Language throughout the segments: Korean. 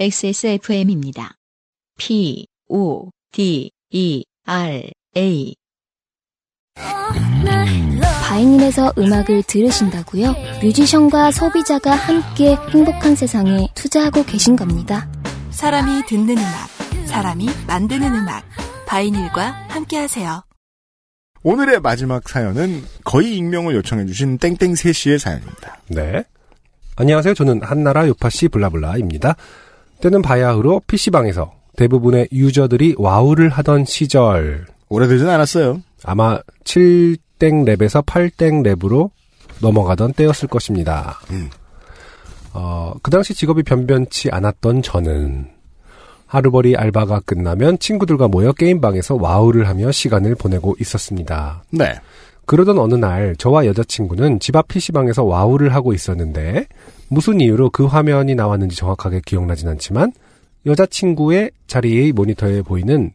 XSFM입니다. P, O, D, E, R, A. 바이닐에서 음악을 들으신다고요? 뮤지션과 소비자가 함께 행복한 세상에 투자하고 계신 겁니다. 사람이 듣는 음악, 사람이 만드는 음악. 바이닐과 함께하세요. 오늘의 마지막 사연은 거의 익명을 요청해주신 땡땡3씨의 사연입니다. 네. 안녕하세요. 저는 한나라 요파씨 blah blah입니다. 때는 바야흐로 PC방에서 대부분의 유저들이 와우를 하던 시절. 오래되진 않았어요. 아마 7땡 렙에서 8땡 렙으로 넘어가던 때였을 것입니다. 음. 어, 그 당시 직업이 변변치 않았던 저는 하루벌이 알바가 끝나면 친구들과 모여 게임방에서 와우를 하며 시간을 보내고 있었습니다. 네. 그러던 어느 날 저와 여자친구는 집 앞 PC방에서 와우를 하고 있었는데 무슨 이유로 그 화면이 나왔는지 정확하게 기억나진 않지만 여자친구의 자리의 모니터에 보이는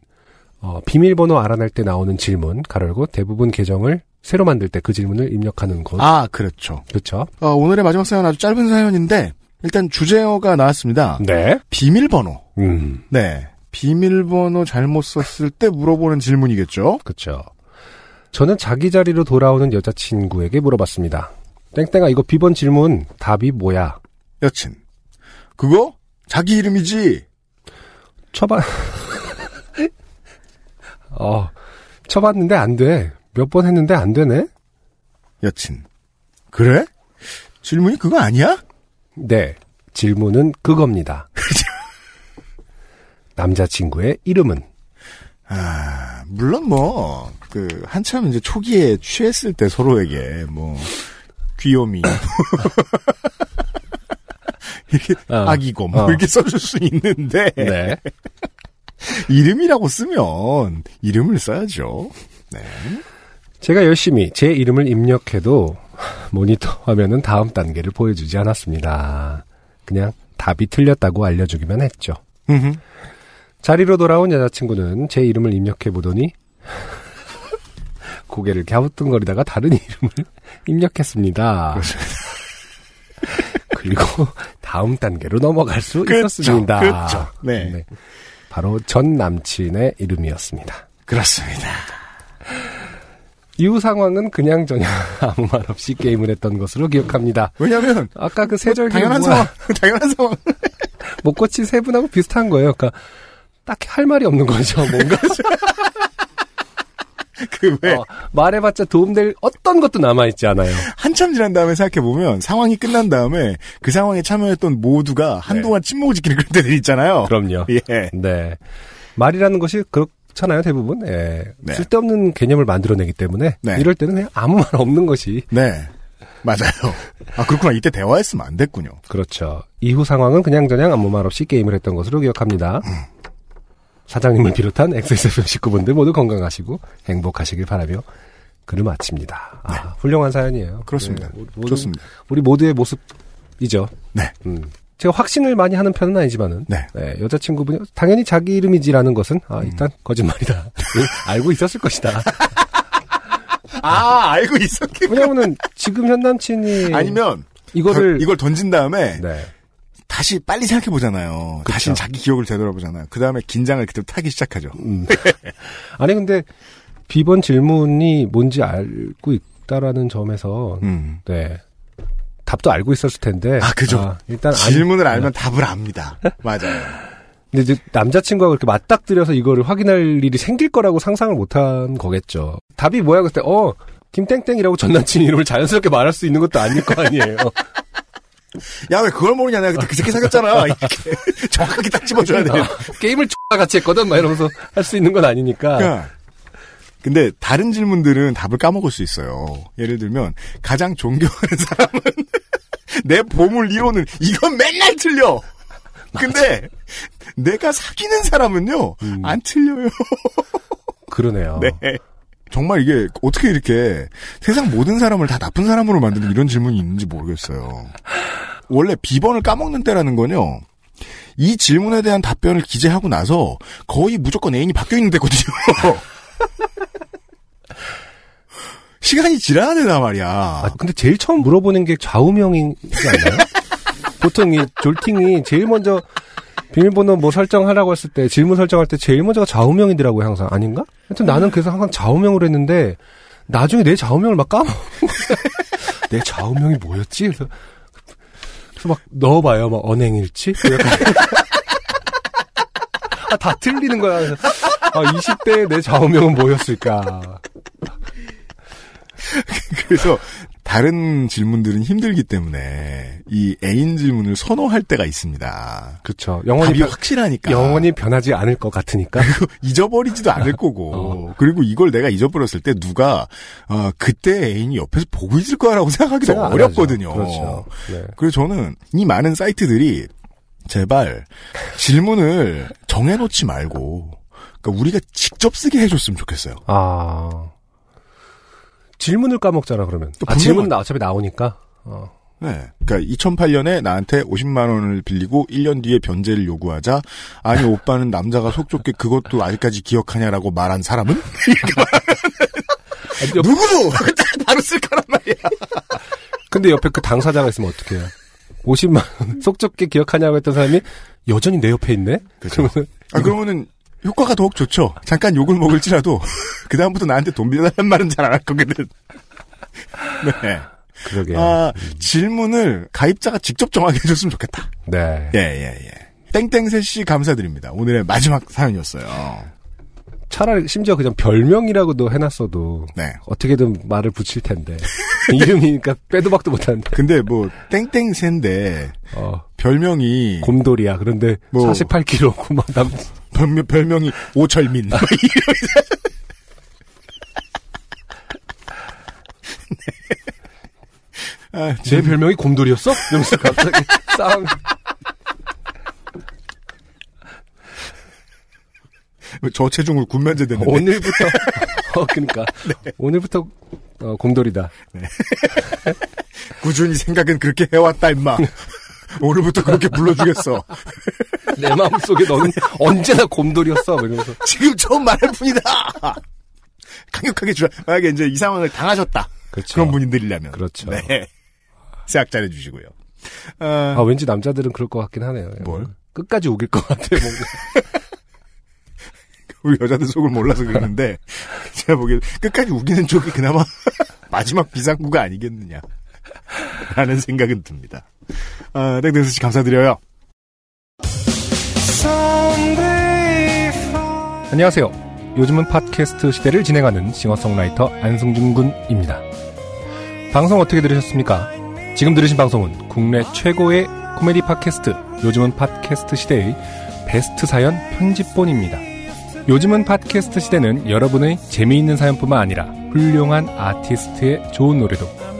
어, 비밀번호 알아낼 때 나오는 질문 가열고 대부분 계정을 새로 만들 때 그 질문을 입력하는 곳. 아, 그렇죠. 그렇죠. 어, 오늘의 마지막 사연 아주 짧은 사연인데 일단 주제어가 나왔습니다. 네. 비밀번호. 음. 네. 비밀번호 잘못 썼을 때 물어보는 질문이겠죠? 그렇죠. 저는 자기 자리로 돌아오는 여자친구에게 물어봤습니다. 땡땡아 이거 비번 질문 답이 뭐야? 여친. 그거 자기 이름이지. 쳐봐. 어, 쳐봤는데 안 돼. 몇 번 했는데 안 되네? 여친. 그래? 질문이 그거 아니야? 네. 질문은 그겁니다. 남자친구의 이름은? 아, 물론 뭐, 그, 한참 이제 초기에 취했을 때 서로에게, 뭐, 귀요미. 이렇게, 어. 아기곰, 뭐 어. 이렇게 써줄 수 있는데, 네. 이름이라고 쓰면, 이름을 써야죠. 네. 제가 열심히 제 이름을 입력해도 모니터 화면은 다음 단계를 보여주지 않았습니다. 그냥 답이 틀렸다고 알려주기만 했죠. 자리로 돌아온 여자친구는 제 이름을 입력해 보더니 고개를 갸우뚱거리다가 다른 이름을 입력했습니다. 그리고 다음 단계로 넘어갈 수 그쵸, 있었습니다. 그쵸. 네. 바로 전 남친의 이름이었습니다. 그렇습니다. 이후 상황은 그냥 저냥 아무 말 없이 게임을 했던 것으로 기억합니다. 왜냐면, 아까 그 세절기 당연한 상황, 당연한 상황. 못 고친 세 분하고 비슷한 거예요. 그러니까 딱히 할 말이 없는 거죠. 뭔가 그 왜, 어, 말해봤자 도움될 어떤 것도 남아있지 않아요. 한참 지난 다음에 생각해보면, 상황이 끝난 다음에, 그 상황에 참여했던 모두가 한동안 침묵을 지키는 그런 때들 있잖아요. 그럼요. 예. 네. 말이라는 것이 그렇잖아요, 대부분. 예. 네. 쓸데없는 개념을 만들어내기 때문에 네. 이럴 때는 그냥 아무 말 없는 것이 네. 맞아요. 아, 그렇구나. 이때 대화했으면 안 됐군요. 그렇죠. 이후 상황은 그냥 저냥 아무 말 없이 게임을 했던 것으로 기억합니다. 사장님을 비롯한 XSFM 식구분들 모두 건강하시고 행복하시길 바라며 글을 마칩니다. 아, 훌륭한 사연이에요. 그렇습니다. 네, 모든- 좋습니다. 우리 모두의 모습이죠. 네. 음. 제가 확신을 많이 하는 편은 아니지만은 네. 네, 여자친구분이 당연히 자기 이름이지라는 것은 아, 일단 거짓말이다. 네, 알고 있었을 것이다. 아, 알고 있었겠 왜냐면은 지금 현 남친이 아니면, 이거를 그- 이걸 던진 다음에, 네. 다시 빨리 생각해 보잖아요. 그쵸. 다시 자기 기억을 되돌아보잖아요. 그 다음에 긴장을 그대로 타기 시작하죠. 음. 아니 근데 비번 질문이 뭔지 알고 있다라는 점에서 음. 네 답도 알고 있었을 텐데 아, 그죠. 일단 안- 질문을 알면 답을 압니다. 맞아요. 근데 이제 남자친구가 그렇게 맞닥뜨려서 이거를 확인할 일이 생길 거라고 상상을 못한 거겠죠. 답이 뭐야 그때 어 김땡땡이라고 전 남친 이름을 자연스럽게 말할 수 있는 것도 아닐 거 아니에요. 야, 왜 그걸 모르냐. 내가 그때 그 새끼 사귀었잖아. 이렇게 정확하게 딱 집어줘야 돼. 어, 게임을 X 같이 했거든 막 이러면서 할 수 있는 건 아니니까. 그러니까 근데 다른 질문들은 답을 까먹을 수 있어요. 예를 들면 가장 존경하는 사람은 내 보물 이론은 이건 맨날 틀려. 근데 내가 사귀는 사람은요 음. 안 틀려요. 그러네요. 네. 정말 이게 어떻게 이렇게 세상 모든 사람을 다 나쁜 사람으로 만드는 이런 질문이 있는지 모르겠어요. 원래 비번을 까먹는 때라는 건요. 이 질문에 대한 답변을 기재하고 나서 거의 무조건 애인이 바뀌어 있는 때거든요. 시간이 지나야 된단 말이야. 아, 근데 제일 처음 물어보는 게 좌우명이지 않나요? 보통 이 졸팅이 제일 먼저 비밀번호 뭐 설정하라고 했을 때 질문 설정할 때 제일 먼저가 좌우명이더라고요 항상 아닌가? 하여튼 나는 그래서 항상 좌우명으로 했는데 나중에 내 좌우명을 막 거야. 내 좌우명이 뭐였지? 그래서, 그래서 막 넣어봐요. 막 언행일치? 약간 아, 다 틀리는 거야. 아, 20대의 내 좌우명은 뭐였을까? 그래서 다른 질문들은 힘들기 때문에 이 애인 질문을 선호할 때가 있습니다. 그쵸. 영원히, 변, 확실하니까. 영원히 변하지 않을 것 같으니까. 잊어버리지도 않을 거고. 어. 그리고 이걸 내가 잊어버렸을 때 누가 어, 그때 애인이 옆에서 보고 있을 거라고 생각하기도 어렵거든요. 그렇죠. 네. 그래서 저는 이 많은 사이트들이 제발 질문을 정해놓지 말고 그러니까 우리가 직접 쓰게 해줬으면 좋겠어요. 아. 질문을 까먹잖아, 그러면. 아, 질문은 나- 어차피 나오니까. 어. 네. 그러니까 2008년에 나한테 50만 원을 빌리고 1년 뒤에 변제를 요구하자 아니 오빠는 남자가 속 좁게 그것도 아직까지 기억하냐라고 말한 사람은 누구? 바로 쓸 거란 말이야. 근데 옆에 그 당사자가 있으면 어떡해요? 50만 원, 속 좁게 기억하냐고 했던 사람이 여전히 내 옆에 있네? 그죠. 그러면 아, 그러면은 효과가 더욱 좋죠. 잠깐 욕을 먹을지라도 그 다음부터 나한테 돈 빌려달라는 말은 잘 안 할 거거든. 네. 그러게요. 아, 질문을 가입자가 직접 정하게 해줬으면 좋겠다. 네. 예, 예, 예. 땡땡셋 씨 감사드립니다. 오늘의 마지막 사연이었어요. 차라리 심지어 그냥 별명이라고도 해놨어도 네. 어떻게든 말을 붙일 텐데 이름이니까 빼도 박도 못하는데 근데 뭐 땡땡셋인데 어, 별명이 곰돌이야. 그런데 뭐. 48kg고 막 남, 별명, 별명이 오철민. 뭐 네. 아, 제 별명이 곰돌이였어? 이러면서 갑자기 싸움. 저체중을 군면제 됐는데 오늘부터 어 그러니까 오늘부터 어, 곰돌이다. 꾸준히 생각은 그렇게 해왔다 임마. 오늘부터 그렇게 불러주겠어. 내 마음속에 너는 언제나 곰돌이였어. 뭐 이러면서 지금 처음 말할 뿐이다. 강력하게 주 만약에 이제 이 상황을 당하셨다. 그렇죠. 그런 분들이라면. 그렇죠. 네. 생각 잘해 주시고요. 아, 아 왠지 남자들은 그럴 것 같긴 하네요. 뭘? 끝까지 우길 것 같아. 뭔가. 우리 여자들 속을 몰라서 그러는데 제가 보기엔 끝까지 우기는 쪽이 그나마 마지막 비상구가 아니겠느냐. 라는 생각은 듭니다. 아, 땡땡스 씨 감사드려요. 안녕하세요. 요즘은 팟캐스트 시대를 진행하는 싱어송라이터 안승준 군입니다. 방송 어떻게 들으셨습니까? 지금 들으신 방송은 국내 최고의 코미디 팟캐스트 요즘은 팟캐스트 시대의 베스트 사연 편집본입니다. 요즘은 팟캐스트 시대는 여러분의 재미있는 사연뿐만 아니라 훌륭한 아티스트의 좋은 노래도